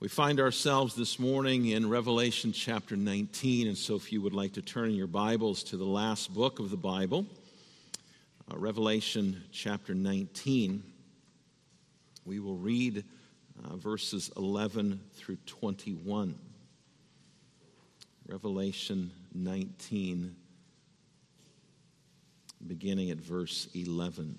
We find ourselves this morning in Revelation chapter 19, and so if you would like to turn your Bibles to the last book of the Bible, uh, Revelation chapter 19, we will read uh, verses 11 through 21. Revelation 19, beginning at verse 11.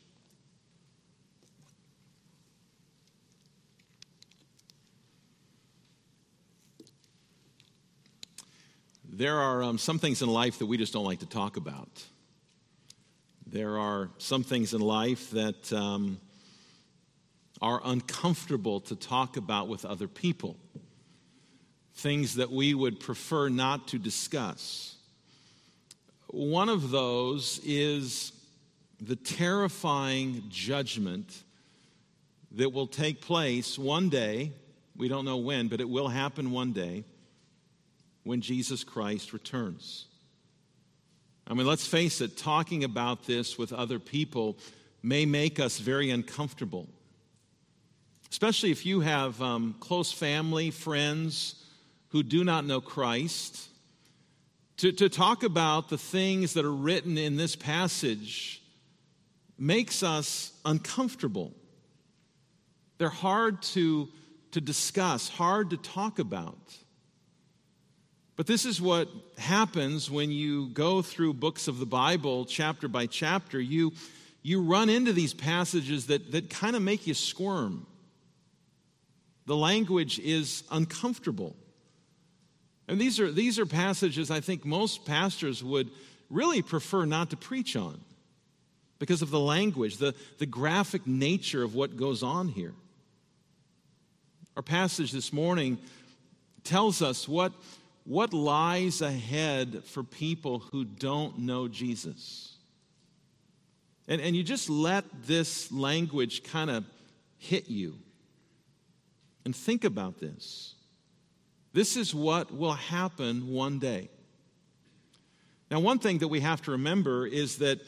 There are um, some things in life that we just don't like to talk about. There are some things in life that um, are uncomfortable to talk about with other people, things that we would prefer not to discuss. One of those is the terrifying judgment that will take place one day. We don't know when, but it will happen one day when Jesus Christ returns. I mean, let's face it, talking about this with other people may make us very uncomfortable, especially if you have um, close family, friends who do not know Christ. To, to talk about the things that are written in this passage makes us uncomfortable. They're hard to, to discuss, hard to talk about. But this is what happens when you go through books of the Bible chapter by chapter. You, you run into these passages that, that kind of make you squirm. The language is uncomfortable. And these are, these are passages I think most pastors would really prefer not to preach on because of the language, the, the graphic nature of what goes on here. Our passage this morning tells us what what lies ahead for people who don't know Jesus. And, and you just let this language kind of hit you. And think about this. This is what will happen one day. Now, one thing that we have to remember is that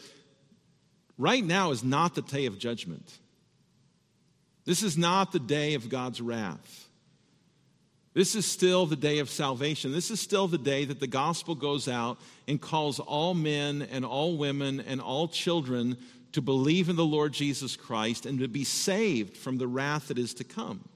right now is not the day of judgment. This is not the day of God's wrath. This is still the day of salvation. This is still the day that the gospel goes out and calls all men and all women and all children to believe in the Lord Jesus Christ and to be saved from the wrath that is to come.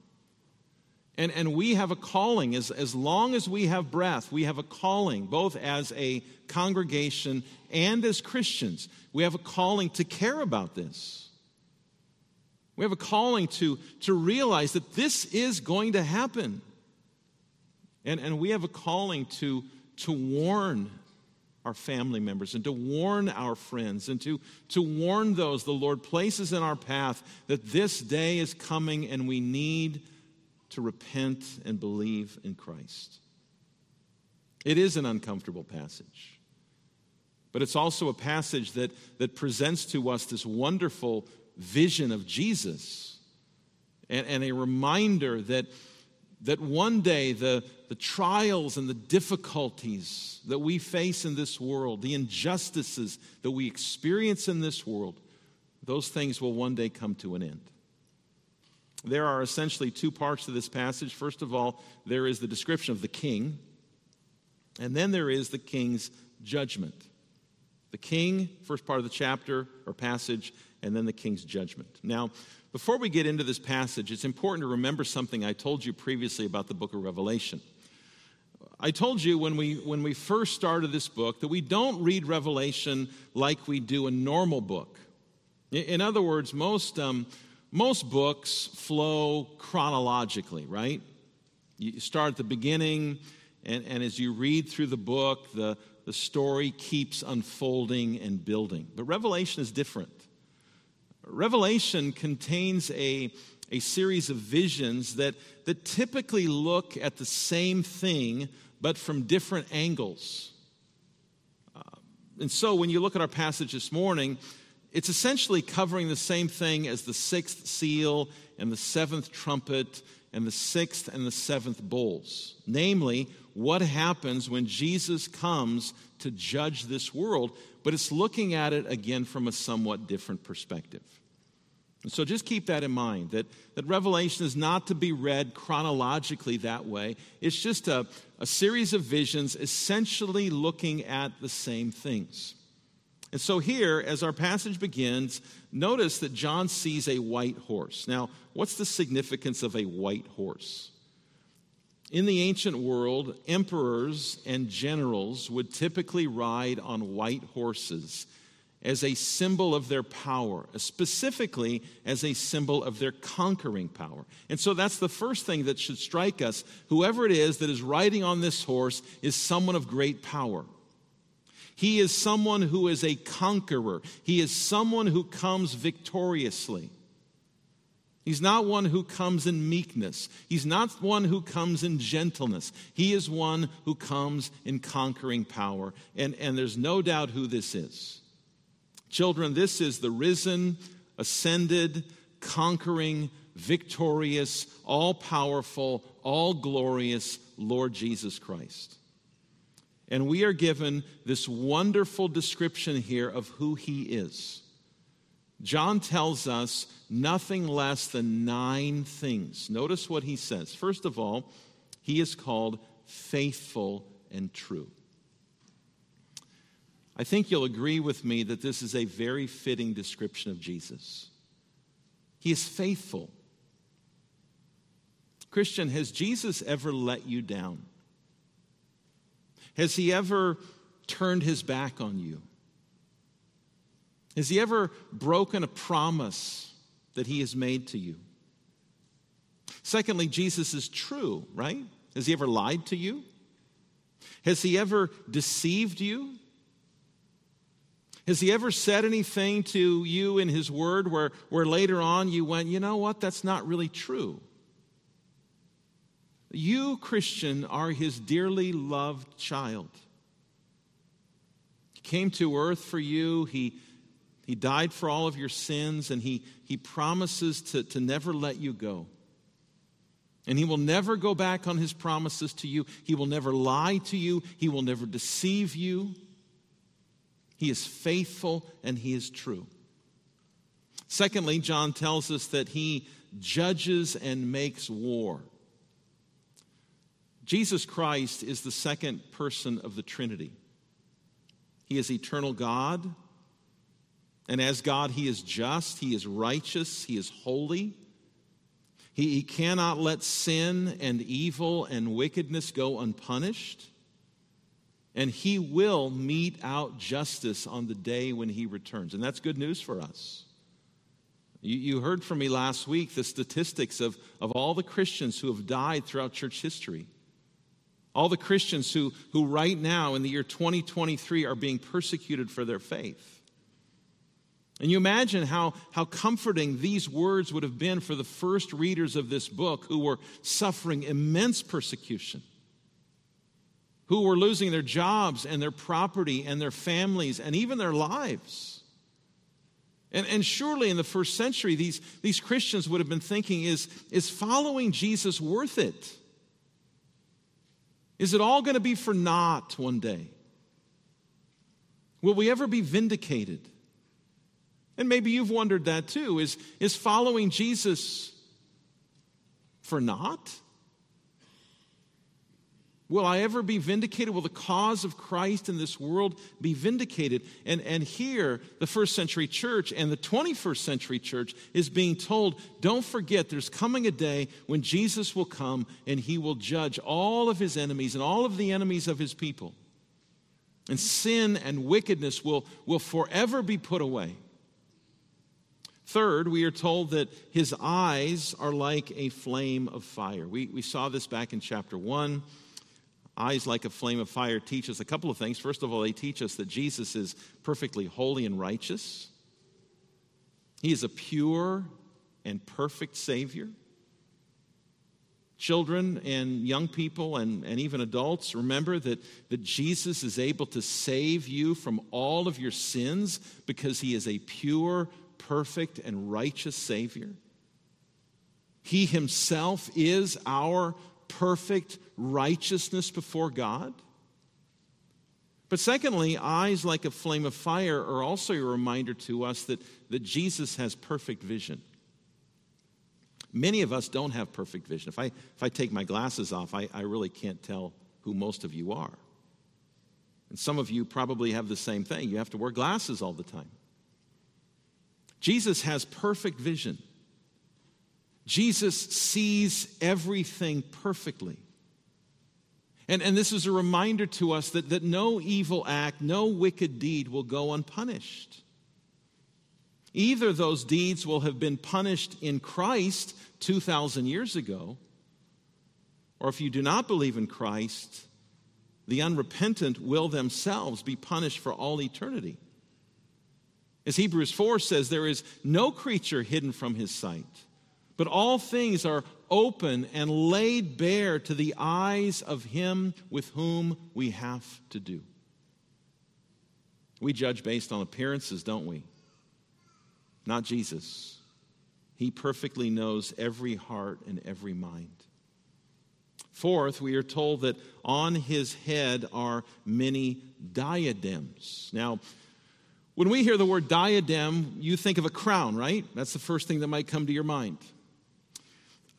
And, and we have a calling, as, as long as we have breath, we have a calling, both as a congregation and as Christians. We have a calling to care about this. We have a calling to, to realize that this is going to happen. And, and we have a calling to, to warn our family members and to warn our friends and to, to warn those the Lord places in our path that this day is coming and we need to repent and believe in Christ. It is an uncomfortable passage, but it's also a passage that, that presents to us this wonderful vision of Jesus and, and a reminder that, that one day the, the trials and the difficulties that we face in this world, the injustices that we experience in this world, those things will one day come to an end. There are essentially two parts to this passage. First of all, there is the description of the king, and then there is the king's judgment. The king, first part of the chapter or passage, and then the king's judgment. Now, before we get into this passage, it's important to remember something I told you previously about the book of Revelation. I told you when we, when we first started this book that we don't read Revelation like we do a normal book. In other words, most, um, most books flow chronologically, right? You start at the beginning, and, and as you read through the book, the, the story keeps unfolding and building. But Revelation is different. Revelation contains a, a series of visions that, that typically look at the same thing but from different angles. Uh, and so when you look at our passage this morning, it's essentially covering the same thing as the sixth seal and the seventh trumpet and the sixth and the seventh bowls. Namely, what happens when Jesus comes to judge this world, but it's looking at it again from a somewhat different perspective. So just keep that in mind that, that Revelation is not to be read chronologically that way. It's just a, a series of visions essentially looking at the same things. And so here, as our passage begins, notice that John sees a white horse. Now, what's the significance of a white horse? In the ancient world, emperors and generals would typically ride on white horses as a symbol of their power, specifically as a symbol of their conquering power. And so that's the first thing that should strike us. Whoever it is that is riding on this horse is someone of great power. He is someone who is a conqueror, he is someone who comes victoriously. He's not one who comes in meekness. He's not one who comes in gentleness. He is one who comes in conquering power. And, and there's no doubt who this is. Children, this is the risen, ascended, conquering, victorious, all powerful, all glorious Lord Jesus Christ. And we are given this wonderful description here of who he is. John tells us nothing less than nine things. Notice what he says. First of all, he is called faithful and true. I think you'll agree with me that this is a very fitting description of Jesus. He is faithful. Christian, has Jesus ever let you down? Has he ever turned his back on you? Has he ever broken a promise that he has made to you? Secondly, Jesus is true, right? Has he ever lied to you? Has he ever deceived you? Has he ever said anything to you in his word where, where later on you went, you know what, that's not really true? You, Christian, are his dearly loved child. He came to earth for you. He, he died for all of your sins, and he, he promises to, to never let you go. And he will never go back on his promises to you. He will never lie to you. He will never deceive you. He is faithful and he is true. Secondly, John tells us that he judges and makes war. Jesus Christ is the second person of the Trinity. He is eternal God, and as God, he is just, he is righteous, he is holy. He, he cannot let sin and evil and wickedness go unpunished and he will mete out justice on the day when he returns. And that's good news for us. You, you, heard from me last week the statistics of, of all the Christians who have died throughout church history. all the Christians who, who right now in the year 2023 are being persecuted for their faith. And you imagine how, how comforting these words would have been for the first readers of this book who were suffering immense persecution, who were losing their jobs and their property and their families and even their lives. And, and surely in the first century, these, these Christians would have been thinking is, is following Jesus worth it? Is it all going to be for naught one day? Will we ever be vindicated? And maybe you've wondered that too. Is, is following Jesus for naught? Will I ever be vindicated? Will the cause of Christ in this world be vindicated? And, and here, the first century church and the 21st century church is being told don't forget, there's coming a day when Jesus will come and he will judge all of his enemies and all of the enemies of his people. And sin and wickedness will, will forever be put away. Third, we are told that his eyes are like a flame of fire. We, we saw this back in chapter 1. Eyes like a flame of fire teach us a couple of things. First of all, they teach us that Jesus is perfectly holy and righteous, he is a pure and perfect Savior. Children and young people and, and even adults, remember that, that Jesus is able to save you from all of your sins because he is a pure, perfect and righteous Savior. He Himself is our perfect righteousness before God. But secondly, eyes like a flame of fire are also a reminder to us that, that Jesus has perfect vision. Many of us don't have perfect vision. If I, if I take my glasses off, I, I really can't tell who most of you are. And some of you probably have the same thing. You have to wear glasses all the time. Jesus has perfect vision. Jesus sees everything perfectly. And, and this is a reminder to us that, that no evil act, no wicked deed will go unpunished. Either those deeds will have been punished in Christ 2,000 years ago, or if you do not believe in Christ, the unrepentant will themselves be punished for all eternity. As Hebrews 4 says, there is no creature hidden from his sight, but all things are open and laid bare to the eyes of him with whom we have to do. We judge based on appearances, don't we? Not Jesus. He perfectly knows every heart and every mind. Fourth, we are told that on his head are many diadems. Now, when we hear the word diadem, you think of a crown, right? That's the first thing that might come to your mind.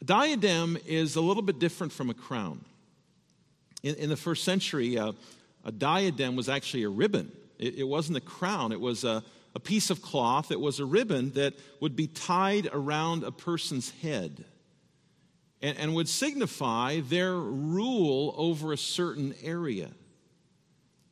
A diadem is a little bit different from a crown. In, in the first century, uh, a diadem was actually a ribbon. It, it wasn't a crown, it was a, a piece of cloth, it was a ribbon that would be tied around a person's head and, and would signify their rule over a certain area.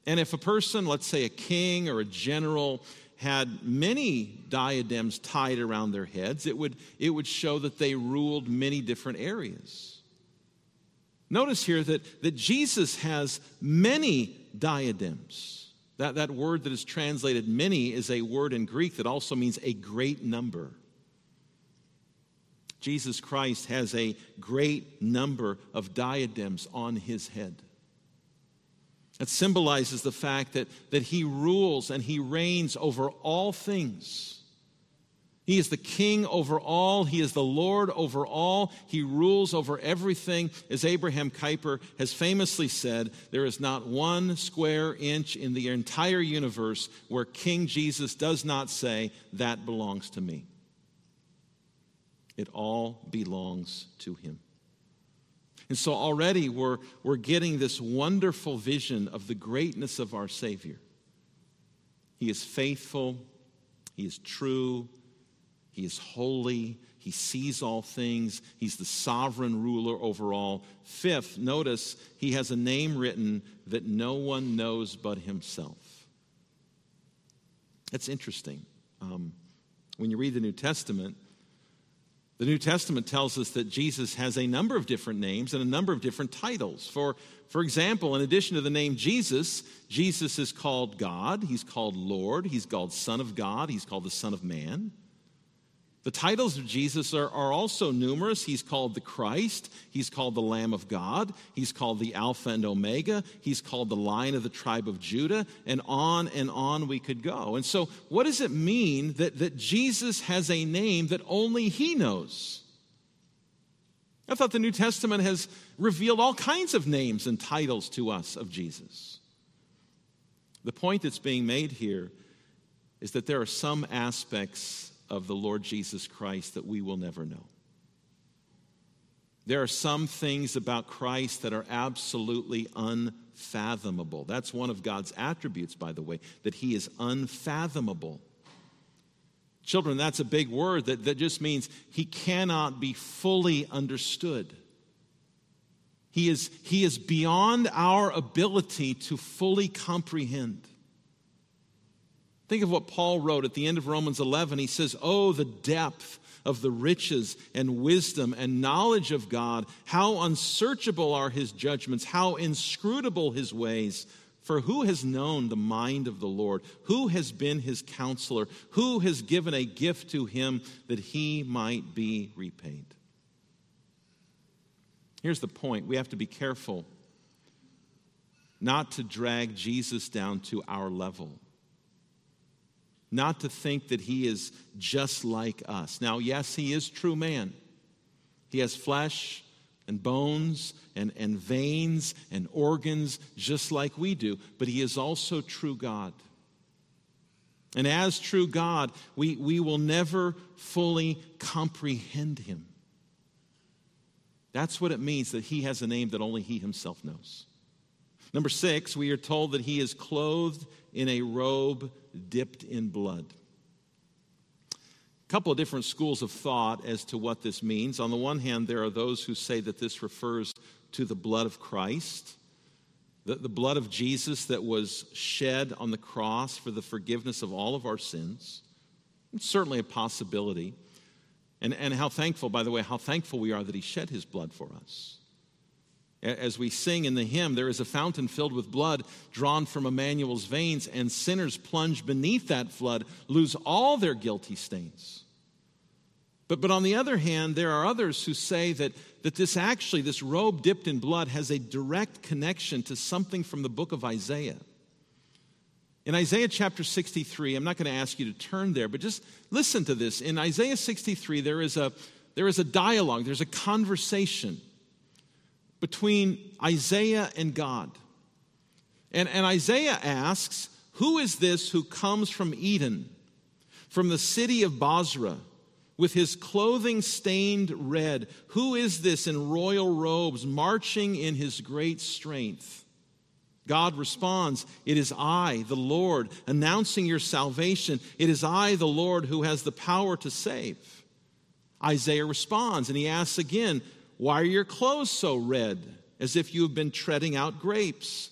And if a person, let's say a king or a general, had many diadems tied around their heads, it would, it would show that they ruled many different areas. Notice here that, that Jesus has many diadems. That, that word that is translated many is a word in Greek that also means a great number. Jesus Christ has a great number of diadems on his head. It symbolizes the fact that, that he rules and he reigns over all things. He is the king over all. He is the Lord over all. He rules over everything. As Abraham Kuyper has famously said, there is not one square inch in the entire universe where King Jesus does not say, That belongs to me. It all belongs to him. And so already we're, we're getting this wonderful vision of the greatness of our Savior. He is faithful, He is true, He is holy, He sees all things, He's the sovereign ruler over all. Fifth, notice He has a name written that no one knows but Himself. That's interesting. Um, when you read the New Testament, The New Testament tells us that Jesus has a number of different names and a number of different titles. For, for example, in addition to the name Jesus, Jesus is called God, he's called Lord, he's called Son of God, he's called the Son of Man. The titles of Jesus are, are, also numerous. He's called the Christ. He's called the Lamb of God. He's called the Alpha and Omega. He's called the Lion of the tribe of Judah. And on and on we could go. And so, what does it mean that, that Jesus has a name that only He knows? I thought the New Testament has revealed all kinds of names and titles to us of Jesus. The point that's being made here is that there are some aspects of the Lord Jesus Christ that we will never know. There are some things about Christ that are absolutely unfathomable. That's one of God's attributes, by the way, that He is unfathomable. Children, that's a big word that, that just means He cannot be fully understood. He is, he is beyond our ability to fully comprehend. Think of what Paul wrote at the end of Romans 11. He says, Oh, the depth of the riches and wisdom and knowledge of God. How unsearchable are his judgments, how inscrutable his ways. For who has known the mind of the Lord? Who has been his counselor? Who has given a gift to him that he might be repaid? Here's the point we have to be careful not to drag Jesus down to our level not to think that he is just like us. Now, yes, he is true man. He has flesh and bones and, and veins and organs just like we do, but he is also true God. And as true God, we, we will never fully comprehend him. That's what it means that he has a name that only he himself knows. Number six, we are told that he is clothed in a robe dipped in blood. A couple of different schools of thought as to what this means. On the one hand, there are those who say that this refers to the blood of Christ, the, the blood of Jesus that was shed on the cross for the forgiveness of all of our sins. It's certainly a possibility. And, and how thankful, by the way, how thankful we are that he shed his blood for us. As we sing in the hymn, there is a fountain filled with blood drawn from Emmanuel's veins, and sinners plunge beneath that flood lose all their guilty stains. But, but on the other hand, there are others who say that, that this actually, this robe dipped in blood, has a direct connection to something from the book of Isaiah. In Isaiah chapter 63, I'm not going to ask you to turn there, but just listen to this. In Isaiah 63, there is a, there is a dialogue, there's a conversation between Isaiah and God. And, and Isaiah asks, Who is this who comes from Edom, from the city of Bozrah, with his clothing stained red? Who is this in royal robes, marching in his great strength? God responds, It is I, the Lord, announcing your salvation. It is I, the Lord, who has the power to save. Isaiah responds and he asks again, why are your clothes so red, as if you have been treading out grapes?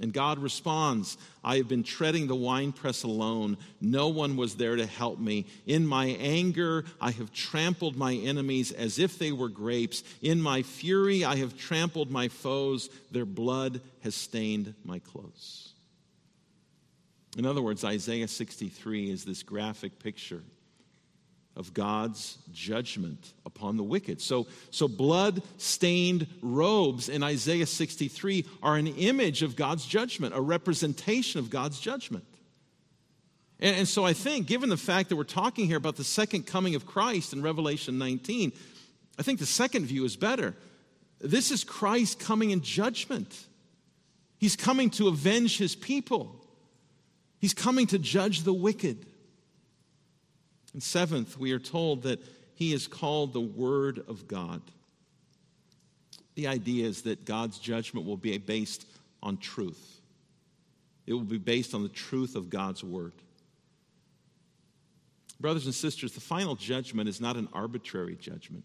And God responds, I have been treading the winepress alone. No one was there to help me. In my anger, I have trampled my enemies as if they were grapes. In my fury, I have trampled my foes. Their blood has stained my clothes. In other words, Isaiah 63 is this graphic picture of God's judgment upon the wicked. So, so blood stained robes in Isaiah 63 are an image of God's judgment, a representation of God's judgment. And, and so I think, given the fact that we're talking here about the second coming of Christ in Revelation 19, I think the second view is better. This is Christ coming in judgment. He's coming to avenge his people. He's coming to judge the wicked. And seventh, we are told that he is called the Word of God. The idea is that God's judgment will be based on truth, it will be based on the truth of God's Word. Brothers and sisters, the final judgment is not an arbitrary judgment.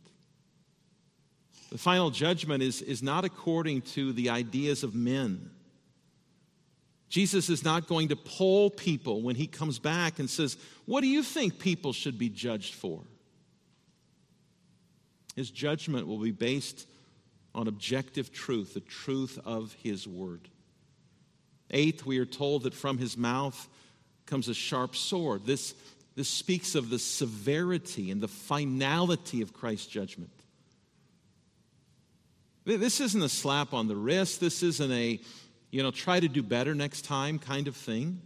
The final judgment is, is not according to the ideas of men. Jesus is not going to poll people when he comes back and says, What do you think people should be judged for? His judgment will be based on objective truth, the truth of His word. Eighth, we are told that from His mouth comes a sharp sword. This, this speaks of the severity and the finality of Christ's judgment. This isn't a slap on the wrist. This isn't a, you know, try to do better next time kind of thing.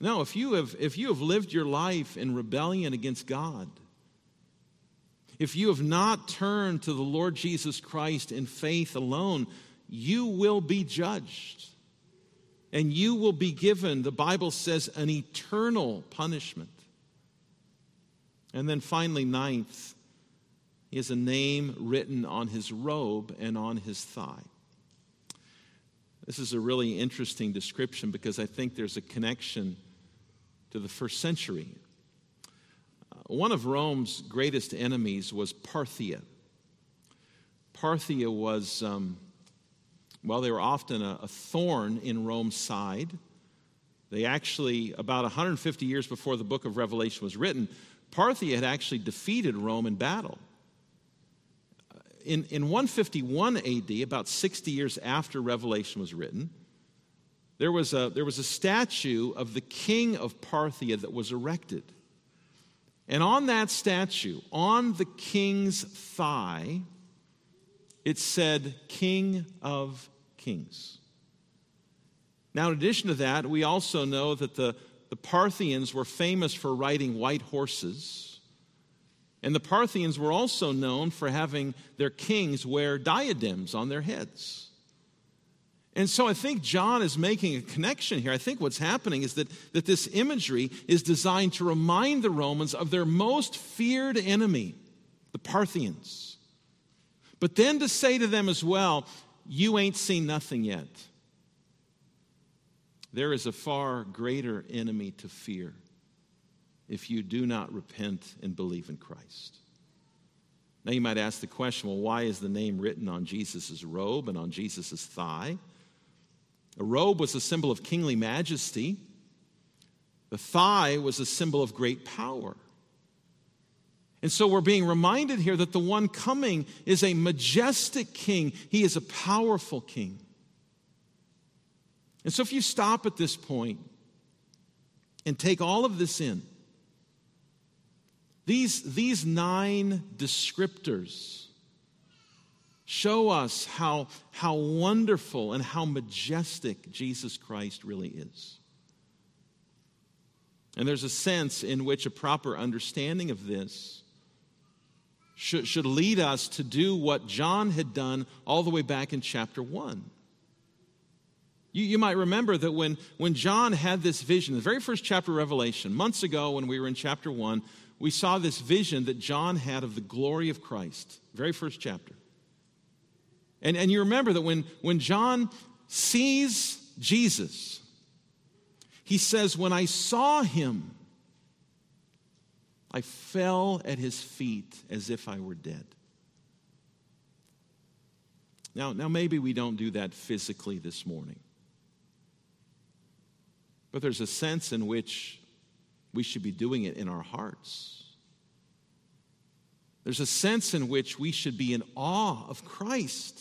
No, if you have, if you have lived your life in rebellion against God, if you have not turned to the Lord Jesus Christ in faith alone, you will be judged. And you will be given, the Bible says, an eternal punishment. And then finally, ninth, he has a name written on his robe and on his thigh. This is a really interesting description because I think there's a connection to the first century. Uh, one of Rome's greatest enemies was Parthia. Parthia was, um, well, they were often a, a thorn in Rome's side. They actually, about 150 years before the book of Revelation was written, Parthia had actually defeated Rome in battle in, in 151 AD, about 60 years after Revelation was written, there was, a, there was a statue of the king of Parthia that was erected. And on that statue, on the king's thigh, it said, King of Kings. Now, in addition to that, we also know that the, the Parthians were famous for riding white horses. And the Parthians were also known for having their kings wear diadems on their heads. And so I think John is making a connection here. I think what's happening is that, that this imagery is designed to remind the Romans of their most feared enemy, the Parthians. But then to say to them as well, you ain't seen nothing yet. There is a far greater enemy to fear if you do not repent and believe in Christ. Now you might ask the question well, why is the name written on Jesus' robe and on Jesus' thigh? A robe was a symbol of kingly majesty, the thigh was a symbol of great power. And so we're being reminded here that the one coming is a majestic king, he is a powerful king. And so if you stop at this point and take all of this in, these, these nine descriptors show us how, how wonderful and how majestic Jesus Christ really is. And there's a sense in which a proper understanding of this should, should lead us to do what John had done all the way back in chapter 1. You, you might remember that when, when John had this vision, the very first chapter of Revelation, months ago when we were in chapter 1, we saw this vision that John had of the glory of Christ, very first chapter. And, and you remember that when, when John sees Jesus, he says, When I saw him, I fell at his feet as if I were dead. Now, now maybe we don't do that physically this morning. But there's a sense in which we should be doing it in our hearts. There's a sense in which we should be in awe of Christ.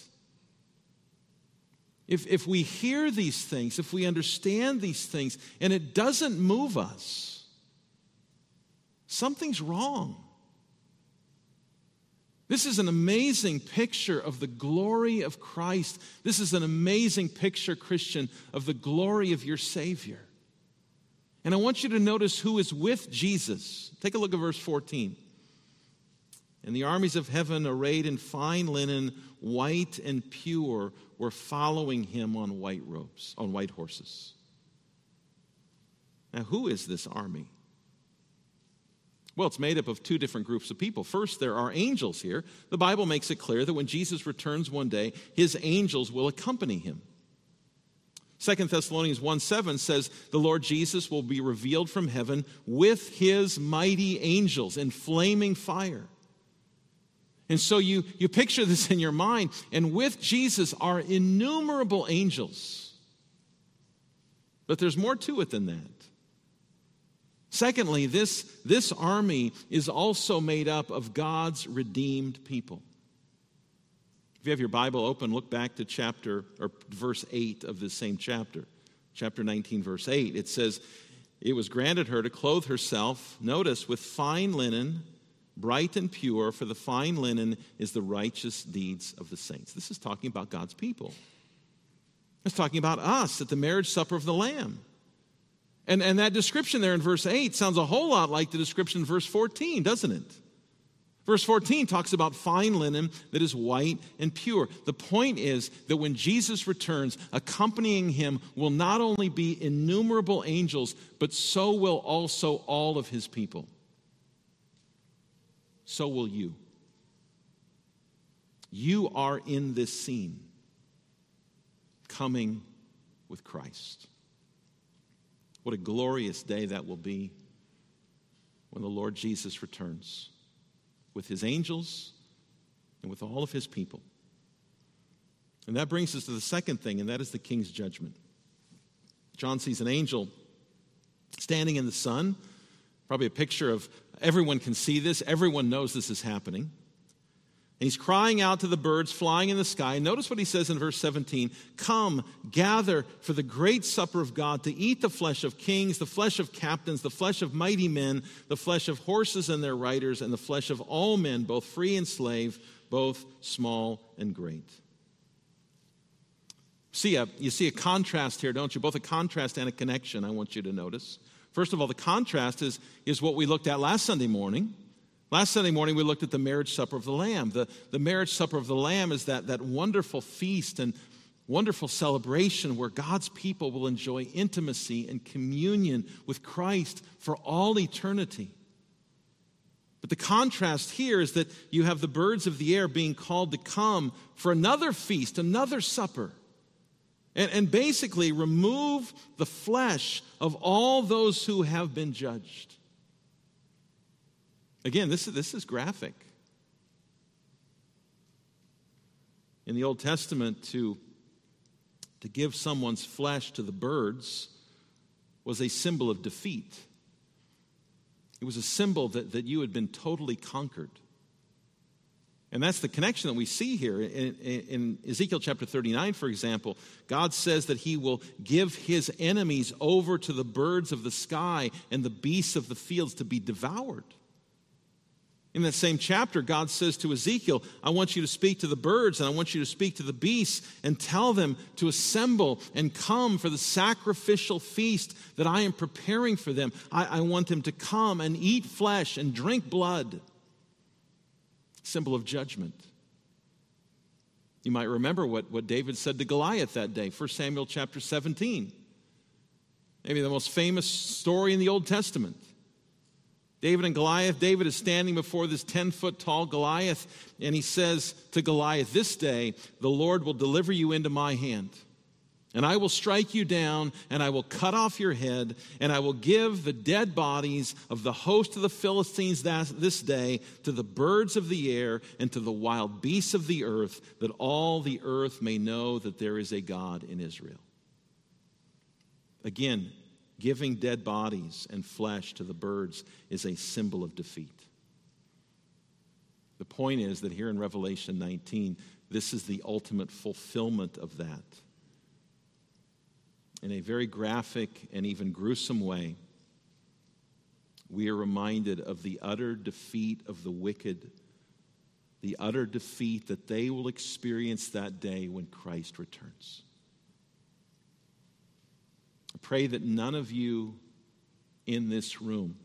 If, if we hear these things, if we understand these things, and it doesn't move us, something's wrong. This is an amazing picture of the glory of Christ. This is an amazing picture, Christian, of the glory of your Savior. And I want you to notice who is with Jesus. Take a look at verse 14. And the armies of heaven, arrayed in fine linen, white and pure, were following him on white robes, on white horses. Now, who is this army? Well, it's made up of two different groups of people. First, there are angels here. The Bible makes it clear that when Jesus returns one day, his angels will accompany him. Second Thessalonians 1 7 says, The Lord Jesus will be revealed from heaven with his mighty angels in flaming fire. And so you, you picture this in your mind, and with Jesus are innumerable angels. But there's more to it than that. Secondly, this, this army is also made up of God's redeemed people. If you have your Bible open, look back to chapter or verse 8 of this same chapter. Chapter 19, verse 8. It says, It was granted her to clothe herself, notice, with fine linen, bright and pure, for the fine linen is the righteous deeds of the saints. This is talking about God's people. It's talking about us at the marriage supper of the Lamb. And, and that description there in verse 8 sounds a whole lot like the description in verse 14, doesn't it? Verse 14 talks about fine linen that is white and pure. The point is that when Jesus returns, accompanying him will not only be innumerable angels, but so will also all of his people. So will you. You are in this scene, coming with Christ. What a glorious day that will be when the Lord Jesus returns with his angels and with all of his people. And that brings us to the second thing, and that is the king's judgment. John sees an angel standing in the sun, probably a picture of everyone can see this, everyone knows this is happening. And he's crying out to the birds flying in the sky. Notice what he says in verse 17 Come, gather for the great supper of God to eat the flesh of kings, the flesh of captains, the flesh of mighty men, the flesh of horses and their riders, and the flesh of all men, both free and slave, both small and great. See a, you see a contrast here, don't you? Both a contrast and a connection, I want you to notice. First of all, the contrast is, is what we looked at last Sunday morning Last Sunday morning, we looked at the marriage supper of the Lamb. The, the marriage supper of the Lamb is that, that wonderful feast and wonderful celebration where God's people will enjoy intimacy and communion with Christ for all eternity. But the contrast here is that you have the birds of the air being called to come for another feast, another supper, and, and basically remove the flesh of all those who have been judged. Again, this is, this is graphic. In the Old Testament, to, to give someone's flesh to the birds was a symbol of defeat. It was a symbol that, that you had been totally conquered. And that's the connection that we see here. In, in, Ezekiel chapter 39, for example, God says that He will give His enemies over to the birds of the sky and the beasts of the fields to be devoured. In that same chapter, God says to Ezekiel, I want you to speak to the birds and I want you to speak to the beasts and tell them to assemble and come for the sacrificial feast that I am preparing for them. I, I want them to come and eat flesh and drink blood. Symbol of judgment. You might remember what, what David said to Goliath that day, 1 Samuel chapter 17. Maybe the most famous story in the Old Testament. David and Goliath. David is standing before this 10 foot tall Goliath, and he says to Goliath, This day the Lord will deliver you into my hand. And I will strike you down, and I will cut off your head, and I will give the dead bodies of the host of the Philistines this day to the birds of the air and to the wild beasts of the earth, that all the earth may know that there is a God in Israel. Again, Giving dead bodies and flesh to the birds is a symbol of defeat. The point is that here in Revelation 19, this is the ultimate fulfillment of that. In a very graphic and even gruesome way, we are reminded of the utter defeat of the wicked, the utter defeat that they will experience that day when Christ returns. I pray that none of you in this room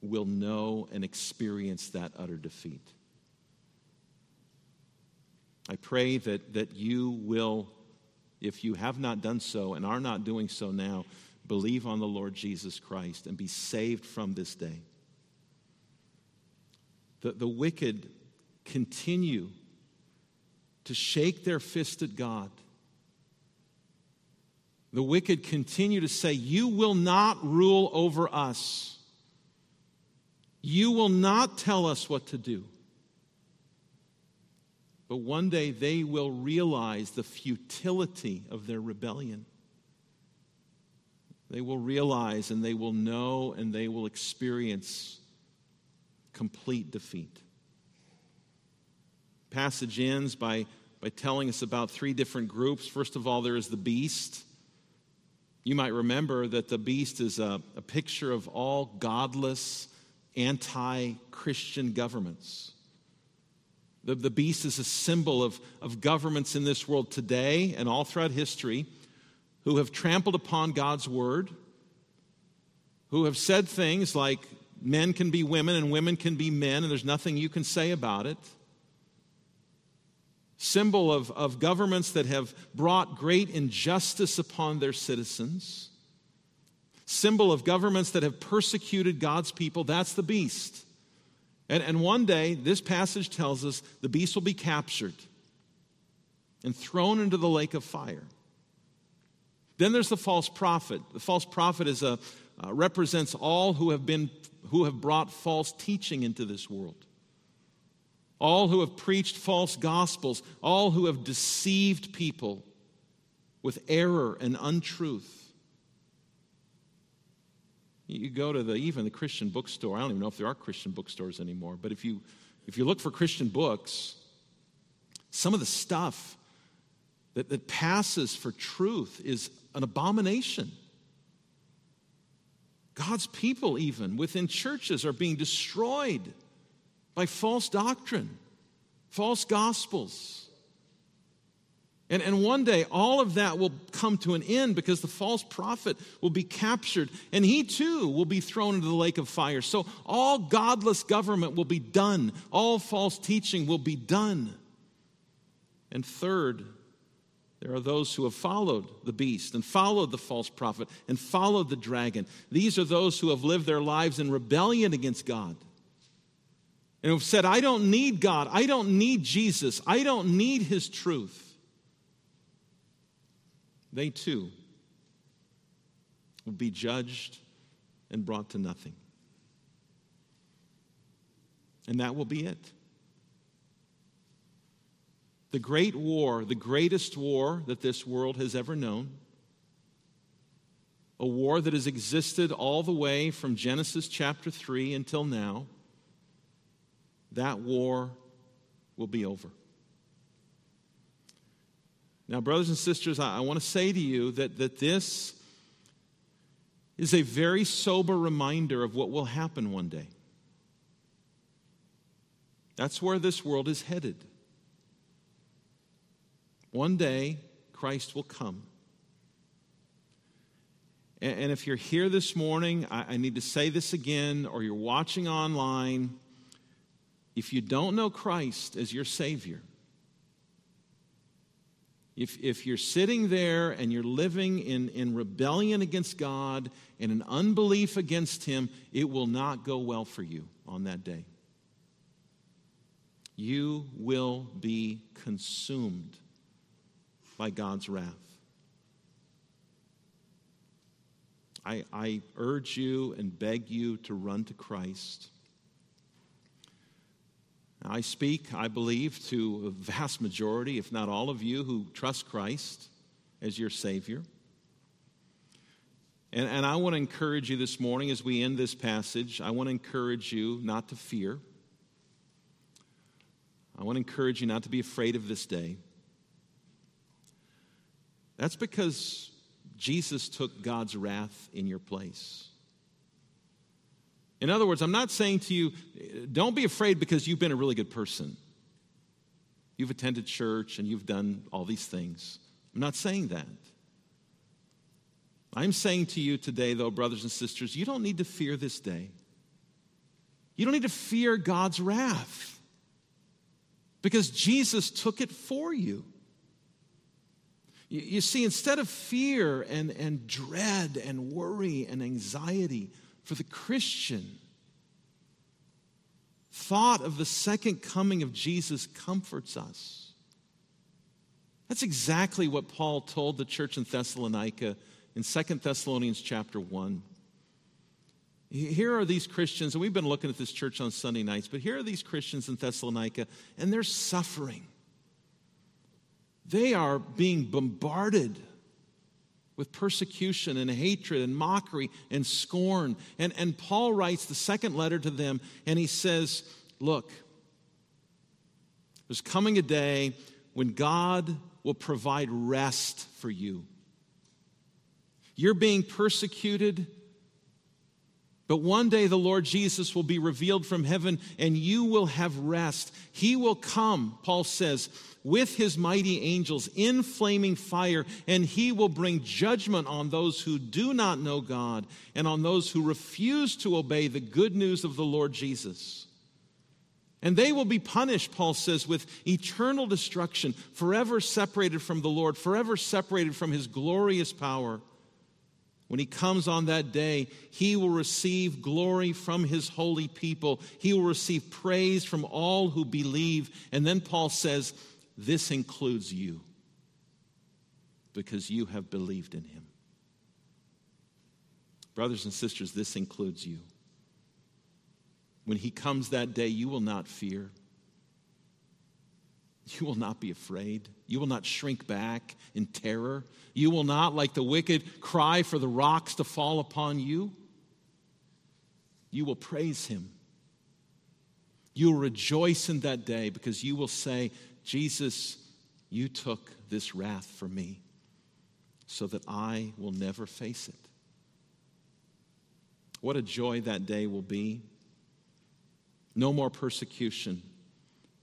will know and experience that utter defeat. I pray that, that you will, if you have not done so and are not doing so now, believe on the Lord Jesus Christ and be saved from this day. The, the wicked continue to shake their fist at God the wicked continue to say, You will not rule over us. You will not tell us what to do. But one day they will realize the futility of their rebellion. they will realize and they will know and they will experience complete defeat. Passage ends by, by telling us about three different groups. First of all, there is the beast. You might remember that the beast is a, a picture of all godless, anti Christian governments. The, the beast is a symbol of, of governments in this world today and all throughout history who have trampled upon God's word, who have said things like men can be women and women can be men, and there's nothing you can say about it. Symbol of, of governments that have brought great injustice upon their citizens. Symbol of governments that have persecuted God's people. That's the beast. And, and one day, this passage tells us the beast will be captured and thrown into the lake of fire. Then there's the false prophet. The false prophet is a, uh, represents all who have, been, who have brought false teaching into this world. All who have preached false gospels, all who have deceived people with error and untruth. You go to the even the Christian bookstore. I don't even know if there are Christian bookstores anymore, but if you if you look for Christian books, some of the stuff that, that passes for truth is an abomination. God's people, even within churches, are being destroyed by false doctrine, false gospels. And, and one day, all of that will come to an end because the false prophet will be captured and he too will be thrown into the lake of fire. So, all godless government will be done, all false teaching will be done. And third, there are those who have followed the beast and followed the false prophet and followed the dragon. These are those who have lived their lives in rebellion against God and have said, I don't need God. I don't need Jesus. I don't need his truth they too will be judged and brought to nothing. And that will be it. The great war, the greatest war that this world has ever known, a war that has existed all the way from Genesis chapter 3 until now, that war will be over. Now, brothers and sisters, I, I want to say to you that, that this is a very sober reminder of what will happen one day. That's where this world is headed. One day, Christ will come. And, and if you're here this morning, I, I need to say this again, or you're watching online, if you don't know Christ as your Savior, if, if you're sitting there and you're living in, in rebellion against God and an unbelief against Him, it will not go well for you on that day. You will be consumed by God's wrath. I, I urge you and beg you to run to Christ. I speak, I believe, to a vast majority, if not all of you, who trust Christ as your Savior. And, and I want to encourage you this morning as we end this passage, I want to encourage you not to fear. I want to encourage you not to be afraid of this day. That's because Jesus took God's wrath in your place. In other words, I'm not saying to you, don't be afraid because you've been a really good person. You've attended church and you've done all these things. I'm not saying that. I'm saying to you today, though, brothers and sisters, you don't need to fear this day. You don't need to fear God's wrath because Jesus took it for you. You, you see, instead of fear and, and dread and worry and anxiety, for the Christian, thought of the second coming of Jesus comforts us. That's exactly what Paul told the church in Thessalonica in 2 Thessalonians chapter 1. Here are these Christians, and we've been looking at this church on Sunday nights, but here are these Christians in Thessalonica, and they're suffering. They are being bombarded with persecution and hatred and mockery and scorn. And, and Paul writes the second letter to them, and he says, Look, there's coming a day when God will provide rest for you. You're being persecuted but one day the Lord Jesus will be revealed from heaven and you will have rest. He will come, Paul says, with his mighty angels in flaming fire, and he will bring judgment on those who do not know God and on those who refuse to obey the good news of the Lord Jesus. And they will be punished, Paul says, with eternal destruction, forever separated from the Lord, forever separated from his glorious power. When he comes on that day, he will receive glory from his holy people. He will receive praise from all who believe. And then Paul says, This includes you because you have believed in him. Brothers and sisters, this includes you. When he comes that day, you will not fear. You will not be afraid. You will not shrink back in terror. You will not, like the wicked, cry for the rocks to fall upon you. You will praise him. You will rejoice in that day because you will say, Jesus, you took this wrath for me so that I will never face it. What a joy that day will be. No more persecution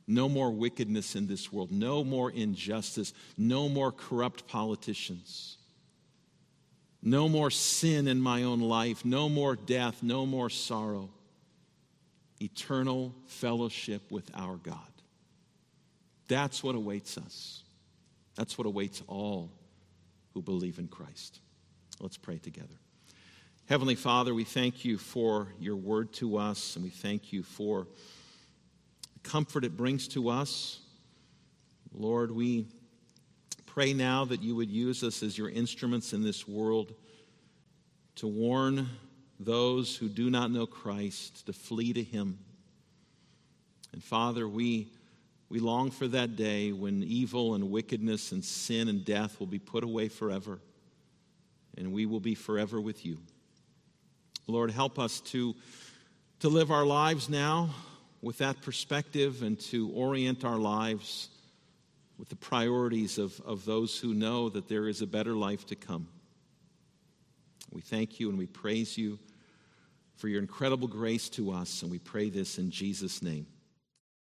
no more wickedness in this world, no more injustice, no more corrupt politicians, no more sin in my own life, no more death, no more sorrow. Eternal fellowship with our God. That's what awaits us. That's what awaits all who believe in Christ. Let's pray together. Heavenly Father, we thank you for your word to us, and we thank you for comfort it brings to us. Lord, we pray now that you would use us as your instruments in this world to warn those who do not know Christ to flee to him. And Father, we, we long for that day when evil and wickedness and sin and death will be put away forever, and we will be forever with you. Lord, help us to, to live our lives now with that perspective and to orient our lives with the priorities of, of those who know that there is a better life to come. We thank you and we praise you for your incredible grace to us, and we pray this in Jesus' name.